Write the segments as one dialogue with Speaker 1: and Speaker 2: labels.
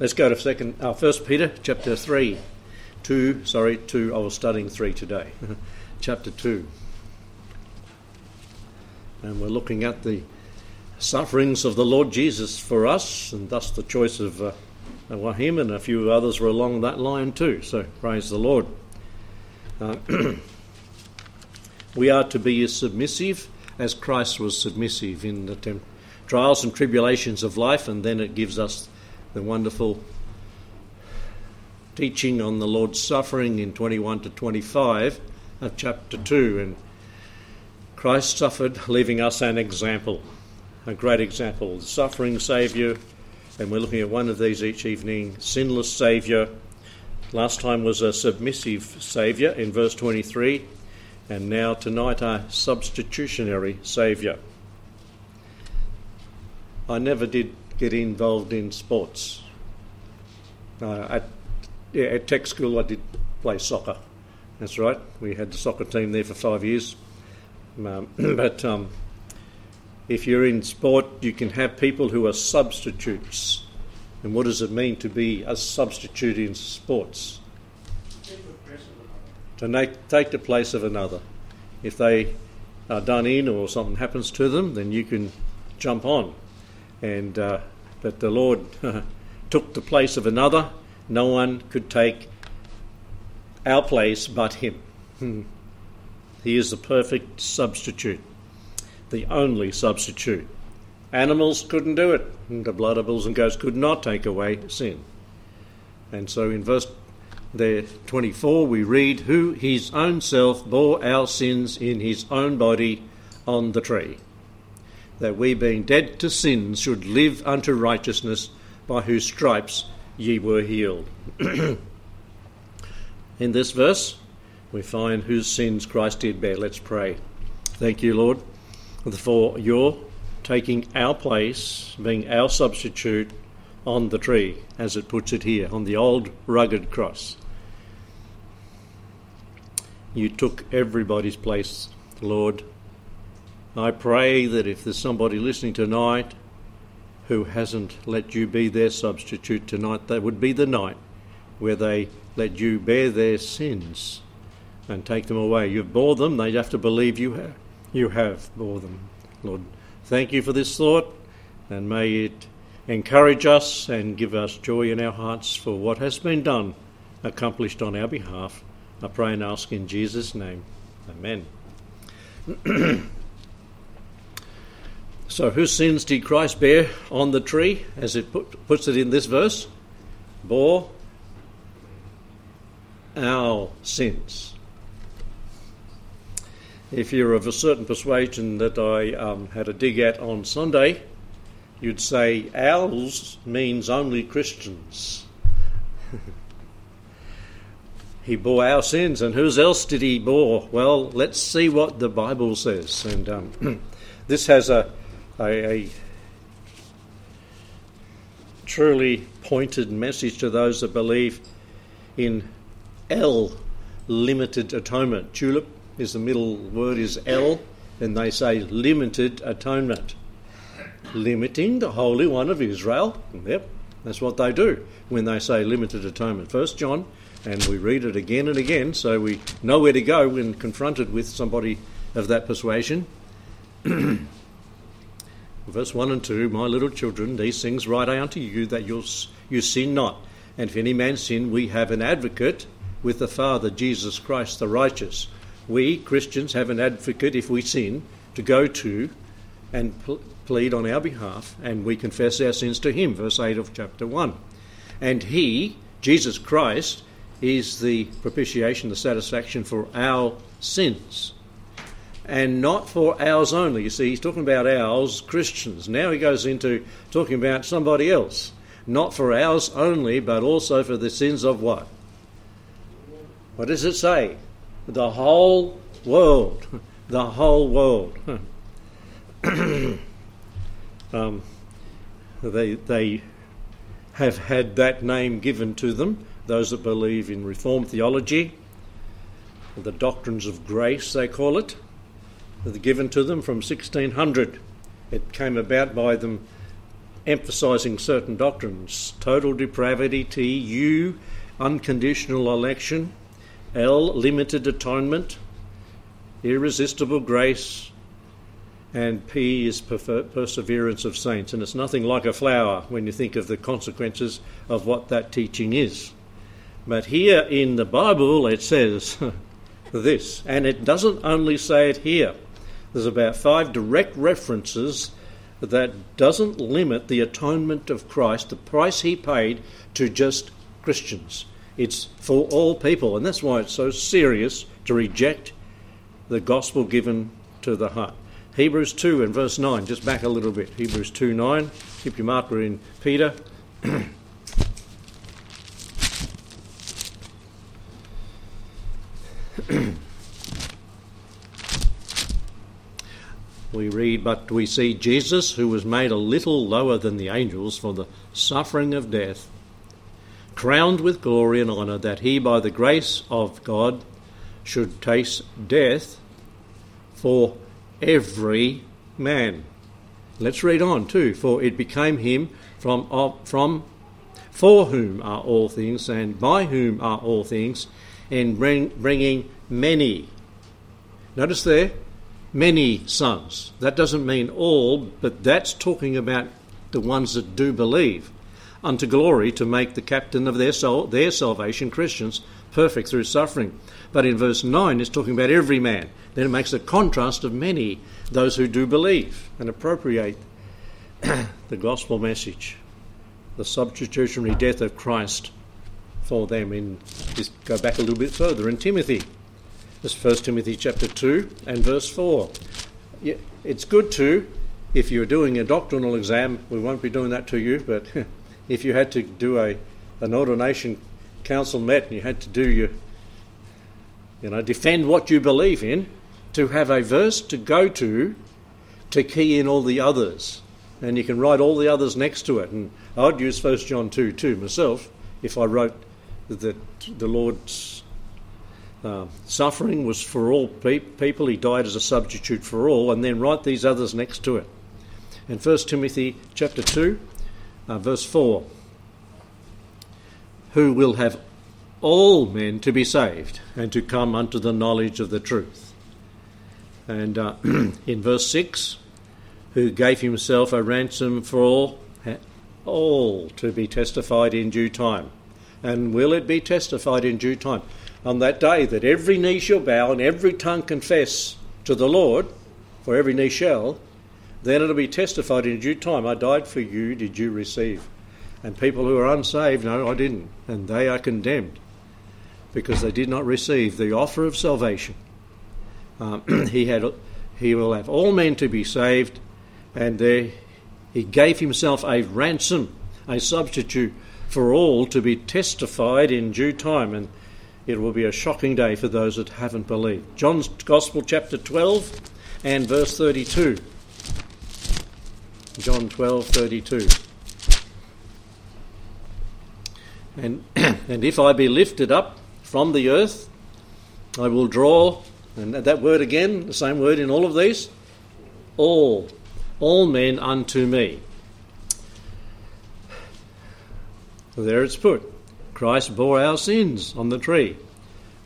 Speaker 1: Let's go to second, uh, First Peter chapter three, two. Sorry, two. I was studying three today. chapter two, and we're looking at the sufferings of the Lord Jesus for us, and thus the choice of uh, him and a few others were along that line too. So praise the Lord. Uh, we are to be as submissive as Christ was submissive in the temp- trials and tribulations of life, and then it gives us the wonderful teaching on the Lord's suffering in 21 to 25 of chapter 2. And Christ suffered, leaving us an example, a great example. The suffering Saviour, and we're looking at one of these each evening, sinless Saviour. Last time was a submissive Saviour in verse 23, and now tonight a substitutionary Saviour. I never did get involved in sports. Uh, at, yeah, at tech school, I did play soccer. That's right. We had the soccer team there for five years. Um, but um, if you're in sport, you can have people who are substitutes. And what does it mean to be a substitute in sports? To take the place of another. If they are done in or something happens to them, then you can jump on and uh, that the Lord took the place of another. No one could take our place but Him. He is the perfect substitute, the only substitute. Animals couldn't do it. The blood of bulls and goats could not take away sin. And so in verse there 24 we read, Who his own self bore our sins in his own body on the tree that we, being dead to sins, should live unto righteousness, by whose stripes ye were healed. In this verse, we find whose sins Christ did bear. Let's pray. Thank you, Lord, for your taking our place, being our substitute on the tree, as it puts it here, on the old rugged cross. You took everybody's place, Lord, I pray that if there's somebody listening tonight who hasn't let you be their substitute tonight, that would be the night where they let you bear their sins and take them away. You've bore them, they'd have to believe you have. You have bore them. Lord, thank you for this thought, and may it encourage us and give us joy in our hearts for what has been done, accomplished on our behalf. I pray and ask in Jesus' name. Amen. So, whose sins did Christ bear on the tree, as it put, puts it in this verse? Bore our sins. If you're of a certain persuasion that I um, had a dig at on Sunday, you'd say ours means only Christians. he bore our sins, and whose else did he bore? Well, let's see what the Bible says. And um, this has a a, truly pointed message to those that believe in L, limited atonement. Tulip is the middle word is L, and they say limited atonement. Limiting the Holy One of Israel. Yep, that's what they do when they say limited atonement. First John, and we read it again and again, so we know where to go when confronted with somebody of that persuasion. verse 1 and 2 My little children, these things write I unto you, that you, you sin not. And if any man sin, we have an advocate with the Father, Jesus Christ the righteous. We, Christians, have an advocate if we sin to go to and pl- plead on our behalf, and we confess our sins to him. Verse 8 of chapter 1. And he, Jesus Christ, is the propitiation, the satisfaction for our sins and not for ours only. You see, he's talking about ours, Christians. Now he goes into talking about somebody else. Not for ours only, but also for the sins of what? What does it say? The whole world. The whole world. um, they, they have had that name given to them, those that believe in Reformed theology, the doctrines of grace, they call it given to them from 1600. It came about by them emphasizing certain doctrines total depravity, T, U, unconditional election, L, limited atonement, irresistible grace, and P is perseverance of saints. And it's nothing like a flower when you think of the consequences of what that teaching is. But here in the Bible it says this, and it doesn't only say it here. There's about five direct references that doesn't limit the atonement of Christ, the price he paid to just Christians. It's for all people, and that's why it's so serious to reject the gospel given to the heart. Hebrews 2 and verse 9, just back a little bit. Hebrews 2 9, keep your marker in Peter. we read, But we see Jesus, who was made a little lower than the angels for the suffering of death, crowned with glory and honour, that he, by the grace of God, should taste death for every man. Let's read on too. For it became him from, from for whom are all things, and by whom are all things, and bring, bringing many. Notice there, many sons. That doesn't mean all, but that's talking about the ones that do believe unto glory to make the captain of their soul, their salvation, Christians, perfect through suffering. But in verse 9, it's talking about every man. Then it makes a contrast of many, those who do believe and appropriate the gospel message, the substitutionary death of Christ for them. In just go back a little bit further in Timothy. This 1 Timothy chapter 2 and verse 4. It's good to, if you're doing a doctrinal exam, we won't be doing that to you, but if you had to do a an ordination council met and you had to do your you know defend what you believe in to have a verse to go to to key in all the others and you can write all the others next to it and I'd use 1 John 2 2 myself if I wrote that the Lord's uh, suffering was for all pe- people he died as a substitute for all and then write these others next to it in 1 Timothy chapter 2 uh, verse 4 who will have all men to be saved and to come unto the knowledge of the truth. And uh, in verse 6, who gave himself a ransom for all, all to be testified in due time. And will it be testified in due time? On that day that every knee shall bow and every tongue confess to the Lord, for every knee shall, then it'll be testified in due time. I died for you, did you receive? And people who are unsaved, no, I didn't. And they are condemned because they did not receive the offer of salvation. Um, he, had, he will have all men to be saved, and there, he gave himself a ransom, a substitute for all to be testified in due time. And it will be a shocking day for those that haven't believed. John's Gospel, chapter 12 and verse 32. John 12, 32. And, and if I be lifted up from the earth, I will draw, and that word again, the same word in all of these, all, all men unto me. There it's put. Christ bore our sins on the tree,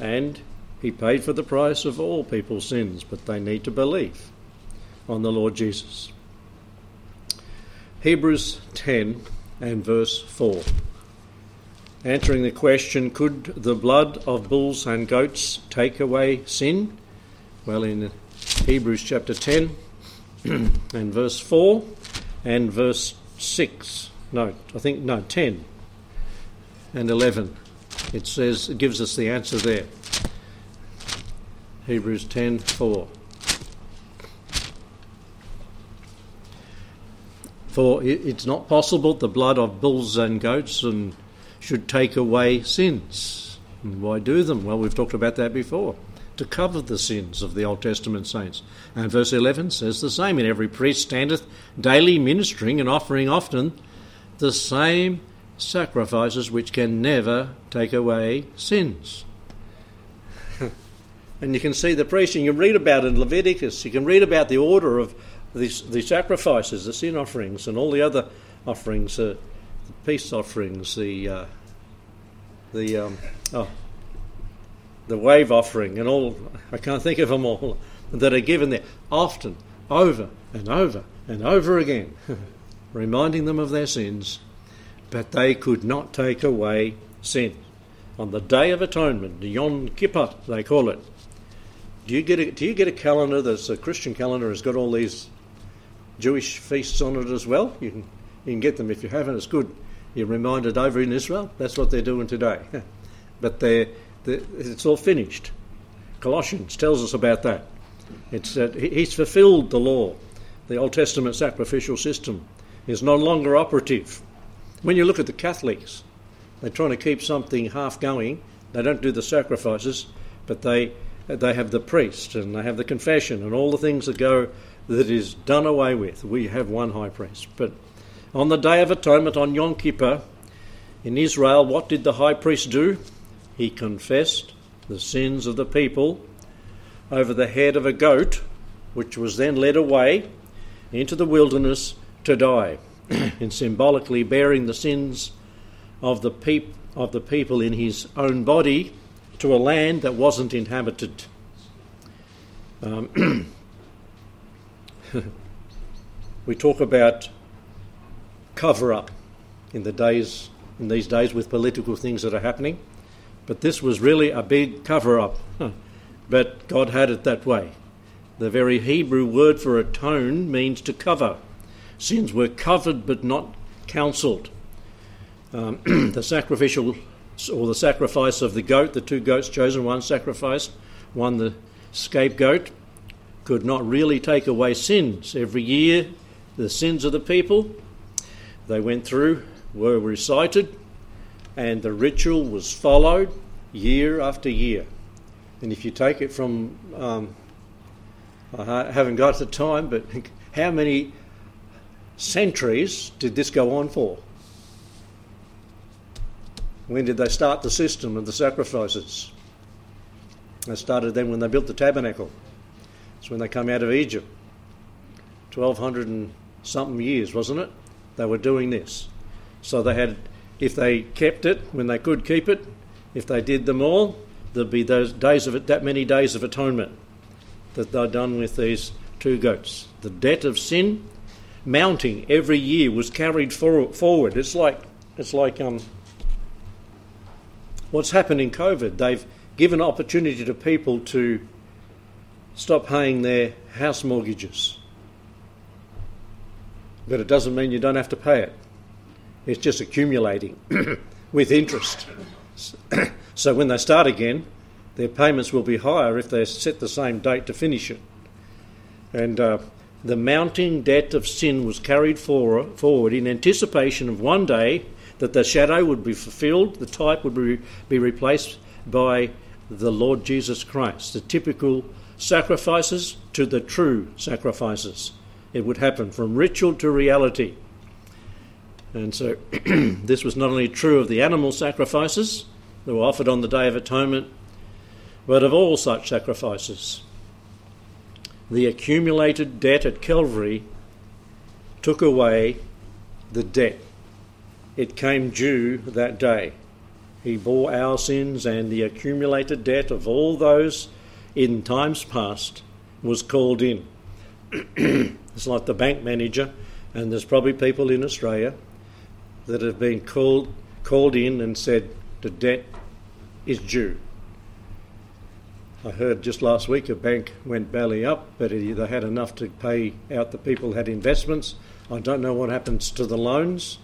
Speaker 1: and he paid for the price of all people's sins, but they need to believe on the Lord Jesus. Hebrews 10 and verse 4 answering the question could the blood of bulls and goats take away sin? Well, in Hebrews chapter 10 and verse 4 and verse 6, no, I think, no, 10 and 11, it says, it gives us the answer there. Hebrews 10 4. For it's not possible the blood of bulls and goats and should take away sins. And why do them? Well, we've talked about that before. To cover the sins of the Old Testament saints. And verse 11 says the same. And every priest standeth daily ministering and offering often the same sacrifices which can never take away sins. and you can see the priest, and you read about it in Leviticus, you can read about the order of the, the sacrifices, the sin offerings, and all the other offerings, uh, the peace offerings, the uh, the um, oh, the wave offering, and all. I can't think of them all that are given there often, over and over and over again, reminding them of their sins, but they could not take away sin. On the Day of Atonement, the Yom Kippur, they call it. Do you get a, do you get a calendar that's a Christian calendar has got all these Jewish feasts on it as well? You can you can get them if you haven't. It's good. You're reminded over in Israel. That's what they're doing today. but they're, they're, it's all finished. Colossians tells us about that. It's that he's fulfilled the law. The Old Testament sacrificial system is no longer operative. When you look at the Catholics, they're trying to keep something half going. They don't do the sacrifices, but they they have the priest and they have the confession and all the things that go that is done away with. We have one high priest. But on the Day of Atonement, on Yom Kippur, in Israel, what did the high priest do? He confessed the sins of the people over the head of a goat, which was then led away into the wilderness to die, and symbolically bearing the sins of the, peop- of the people in his own body to a land that wasn't inhabited. Um, we talk about cover up in the days in these days with political things that are happening, but this was really a big cover up. But God had it that way. The very Hebrew word for atone means to cover. Sins were covered but not counselled. Um, the sacrificial or the sacrifice of the goat, the two goats chosen, one sacrificed, one the scapegoat, could not really take away sins. Every year, the sins of the people they went through were recited, and the ritual was followed year after year. And if you take it from, um, I haven't got the time, but how many centuries did this go on for? When did they start the system of the sacrifices? They started then when they built the tabernacle. It's when they come out of Egypt. 1200 and something years, wasn't it? They were doing this. So they had, if they kept it when they could keep it, if they did them all, there'd be those days of it, that many days of atonement that they're done with these two goats. The debt of sin mounting every year was carried for, forward. It's like it's like um, what's happened in COVID. They've given opportunity to people to stop paying their house mortgages. But it doesn't mean you don't have to pay it. It's just accumulating with interest. so when they start again, their payments will be higher if they set the same date to finish it. And uh, the mounting debt of sin was carried for, forward in anticipation of one day that the shadow would be fulfilled, the type would be, be replaced by the Lord Jesus Christ, the typical sacrifices to the true sacrifices. It would happen from ritual to reality. And so this was not only true of the animal sacrifices that were offered on the Day of Atonement, but of all such sacrifices. The accumulated debt at Calvary took away the debt it came due that day. He bore our sins, and the accumulated debt of all those in times past was called in. it's like the bank manager, and there's probably people in Australia that have been called called in and said the debt is due. I heard just last week a bank went belly up, but they had enough to pay out the people had investments. I don't know what happens to the loans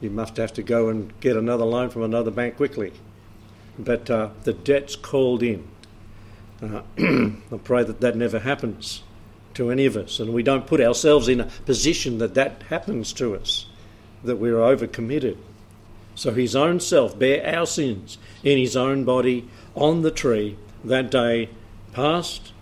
Speaker 1: you must have to go and get another loan from another bank quickly. But uh, the debt's called in. Uh, I pray that that never happens to any of us, and we don't put ourselves in a position that that happens to us, that we're overcommitted. So his own self bare our sins in his own body on the tree that day, past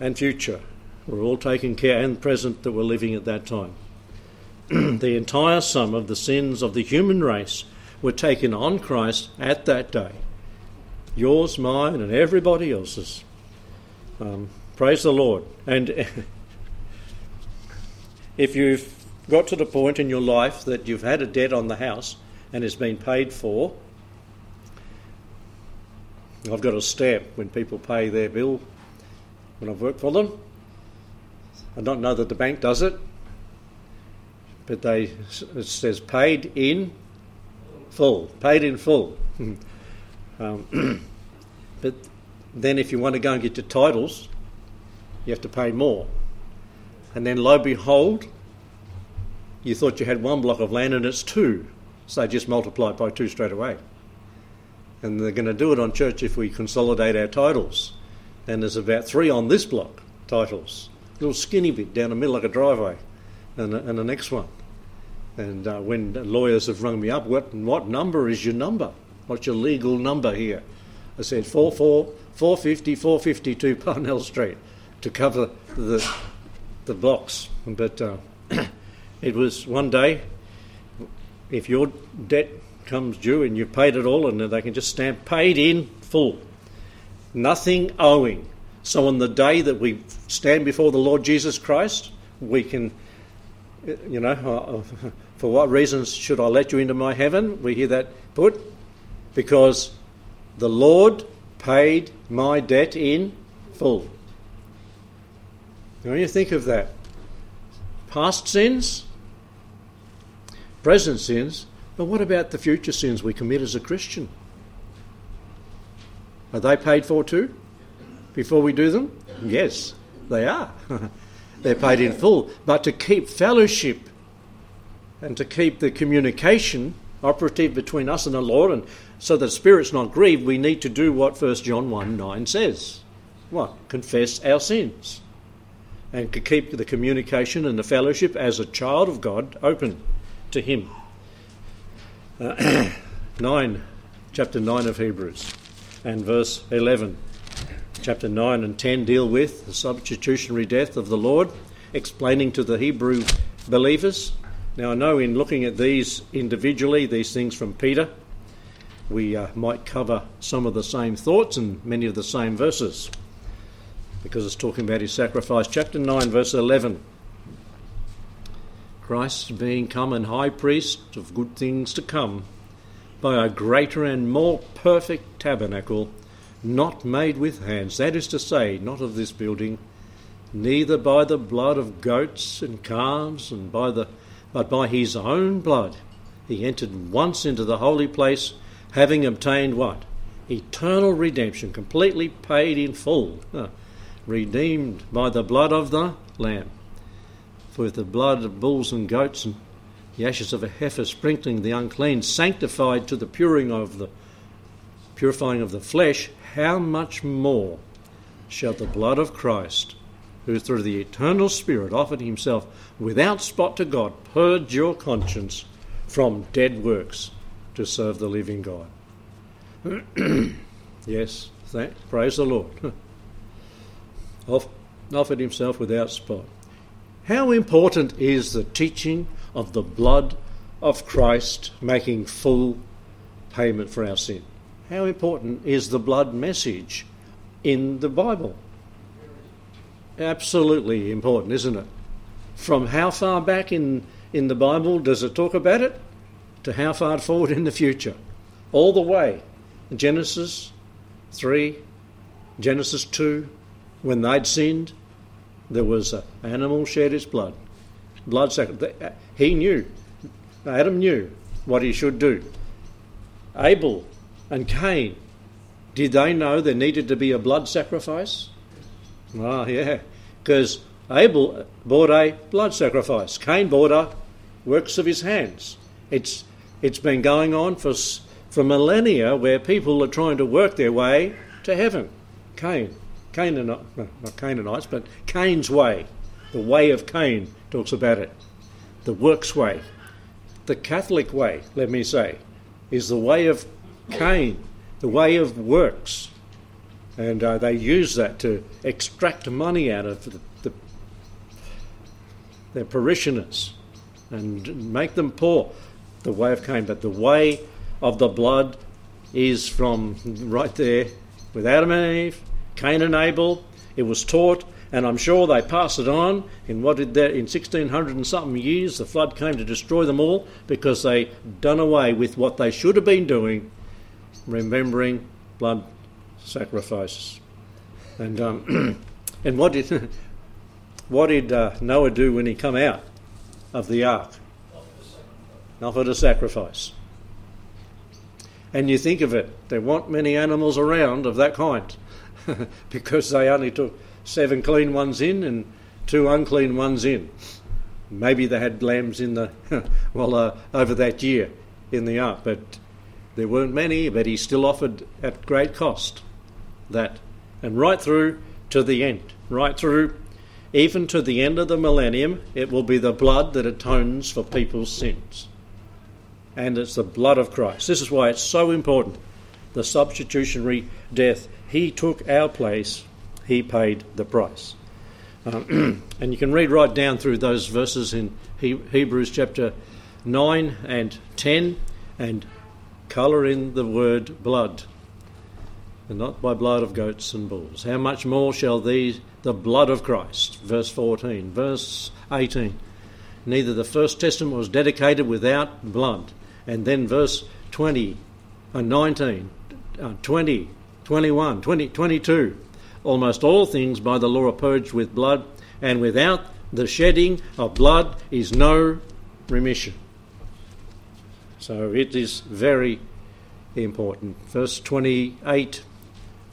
Speaker 1: and future. We're all taken care and present that we're living at that time. the entire sum of the sins of the human race were taken on Christ at that day. Yours, mine, and everybody else's. Um, praise the Lord. And if you've got to the point in your life that you've had a debt on the house and it's been paid for, I've got a stamp when people pay their bill when I've worked for them. I don't know that the bank does it, but they it says paid in full, paid in full. um, but then if you want to go and get your titles, you have to pay more. And then lo behold, you thought you had one block of land and it's two. So just multiply it by two straight away. And they're going to do it on church if we consolidate our titles. And there's about three on this block, titles. A little skinny bit down the middle like a driveway. And, and the next one. And uh, when lawyers have rung me up, what, what number is your number? What's your legal number here? I said 44, 450, 452 Parnell Street to cover the, the blocks. But uh, it was one day, if your debt comes due and you've paid it all, and they can just stamp paid in full, nothing owing. So on the day that we stand before the Lord Jesus Christ, we can, you know, uh, for what reasons should I let you into my heaven? We hear that put. Because the Lord paid my debt in full. When you think of that, past sins, present sins, but what about the future sins we commit as a Christian? Are they paid for too before we do them? Yes, they are. They're paid in full. But to keep fellowship and to keep the communication operative between us and the Lord, and so that Spirit's not grieved, we need to do what 1 John 1 9 says. What? Confess our sins. And to keep the communication and the fellowship as a child of God open to Him. Uh, 9, chapter 9 of Hebrews, and verse 11. Chapter 9 and 10 deal with the substitutionary death of the Lord, explaining to the Hebrew believers now, I know in looking at these individually, these things from Peter, we uh, might cover some of the same thoughts and many of the same verses because it's talking about his sacrifice. Chapter 9, verse 11. Christ being come and high priest of good things to come by a greater and more perfect tabernacle, not made with hands, that is to say, not of this building, neither by the blood of goats and calves and by the but by his own blood he entered once into the holy place, having obtained what? Eternal redemption, completely paid in full, redeemed by the blood of the Lamb. For with the blood of bulls and goats and the ashes of a heifer sprinkling the unclean, sanctified to the purifying of the purifying of the flesh, how much more shall the blood of Christ, who through the eternal Spirit offered himself without spot to God, purge your conscience from dead works to serve the living God. yes, thank, praise the Lord. offered himself without spot. How important is the teaching of the blood of Christ making full payment for our sin? How important is the blood message in the Bible? Absolutely important, isn't it? From how far back in, in the Bible does it talk about it to how far forward in the future? All the way. Genesis 3, Genesis 2, when they'd sinned, there was an animal shed its blood. Blood sacrifice. He knew. Adam knew what he should do. Abel and Cain, did they know there needed to be a blood sacrifice? Ah, yeah, because Abel brought a blood sacrifice. Cain brought a works of his hands. It's it's been going on for for millennia where people are trying to work their way to heaven. Cain, Canaanite, not Canaanites, but Cain's way, the way of Cain talks about it. The works way, the Catholic way, let me say, is the way of Cain, the way of works. And uh, they use that to extract money out of the, the, their parishioners and make them poor. The way of Cain, but the way of the blood is from right there with Adam and Eve, Cain and Abel. It was taught, and I'm sure they passed it on. In what did that in 1600 and something years, the flood came to destroy them all because they done away with what they should have been doing, remembering blood sacrifices. And um, and what did what did uh, Noah do when he come out of the ark? Offered a sacrifice. And you think of it, there weren't many animals around of that kind because they only took seven clean ones in and two unclean ones in. Maybe they had lambs in the well uh, over that year in the ark, but there weren't many. But he still offered at great cost that, and right through to the end, right through, even to the end of the millennium, it will be the blood that atones for people's sins, and it's the blood of Christ. This is why it's so important. The substitutionary death. He took our place he paid the price. Um, and you can read right down through those verses in he- Hebrews chapter 9 and 10 and colour in the word blood, and not by blood of goats and bulls. How much more shall these, the blood of Christ, verse 14, verse 18. Neither the first testament was dedicated without blood. And then verse 20, uh, 19, uh, 20, 21, 20, 22 almost all things by the law are purged with blood, and without the shedding of blood is no remission. So it is very important. Verse 28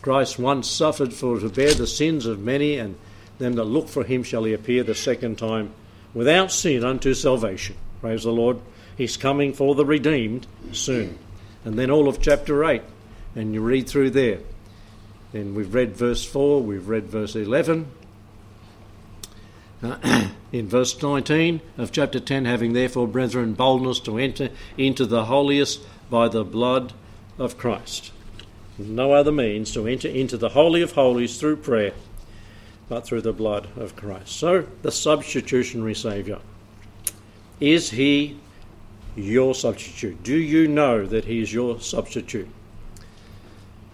Speaker 1: Christ once suffered for to bear the sins of many, and them that look for him shall he appear the second time without sin unto salvation. Praise the Lord. He's coming for the redeemed soon. And then all of chapter 8, and you read through there. Then we've read verse 4, we've read verse 11. Uh, in verse 19 of chapter 10, having therefore, brethren, boldness to enter into the holiest by the blood of Christ. No other means to enter into the Holy of Holies through prayer, but through the blood of Christ. So, the substitutionary Saviour. Is he your substitute? Do you know that he is your substitute?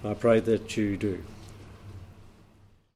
Speaker 1: I pray that you do.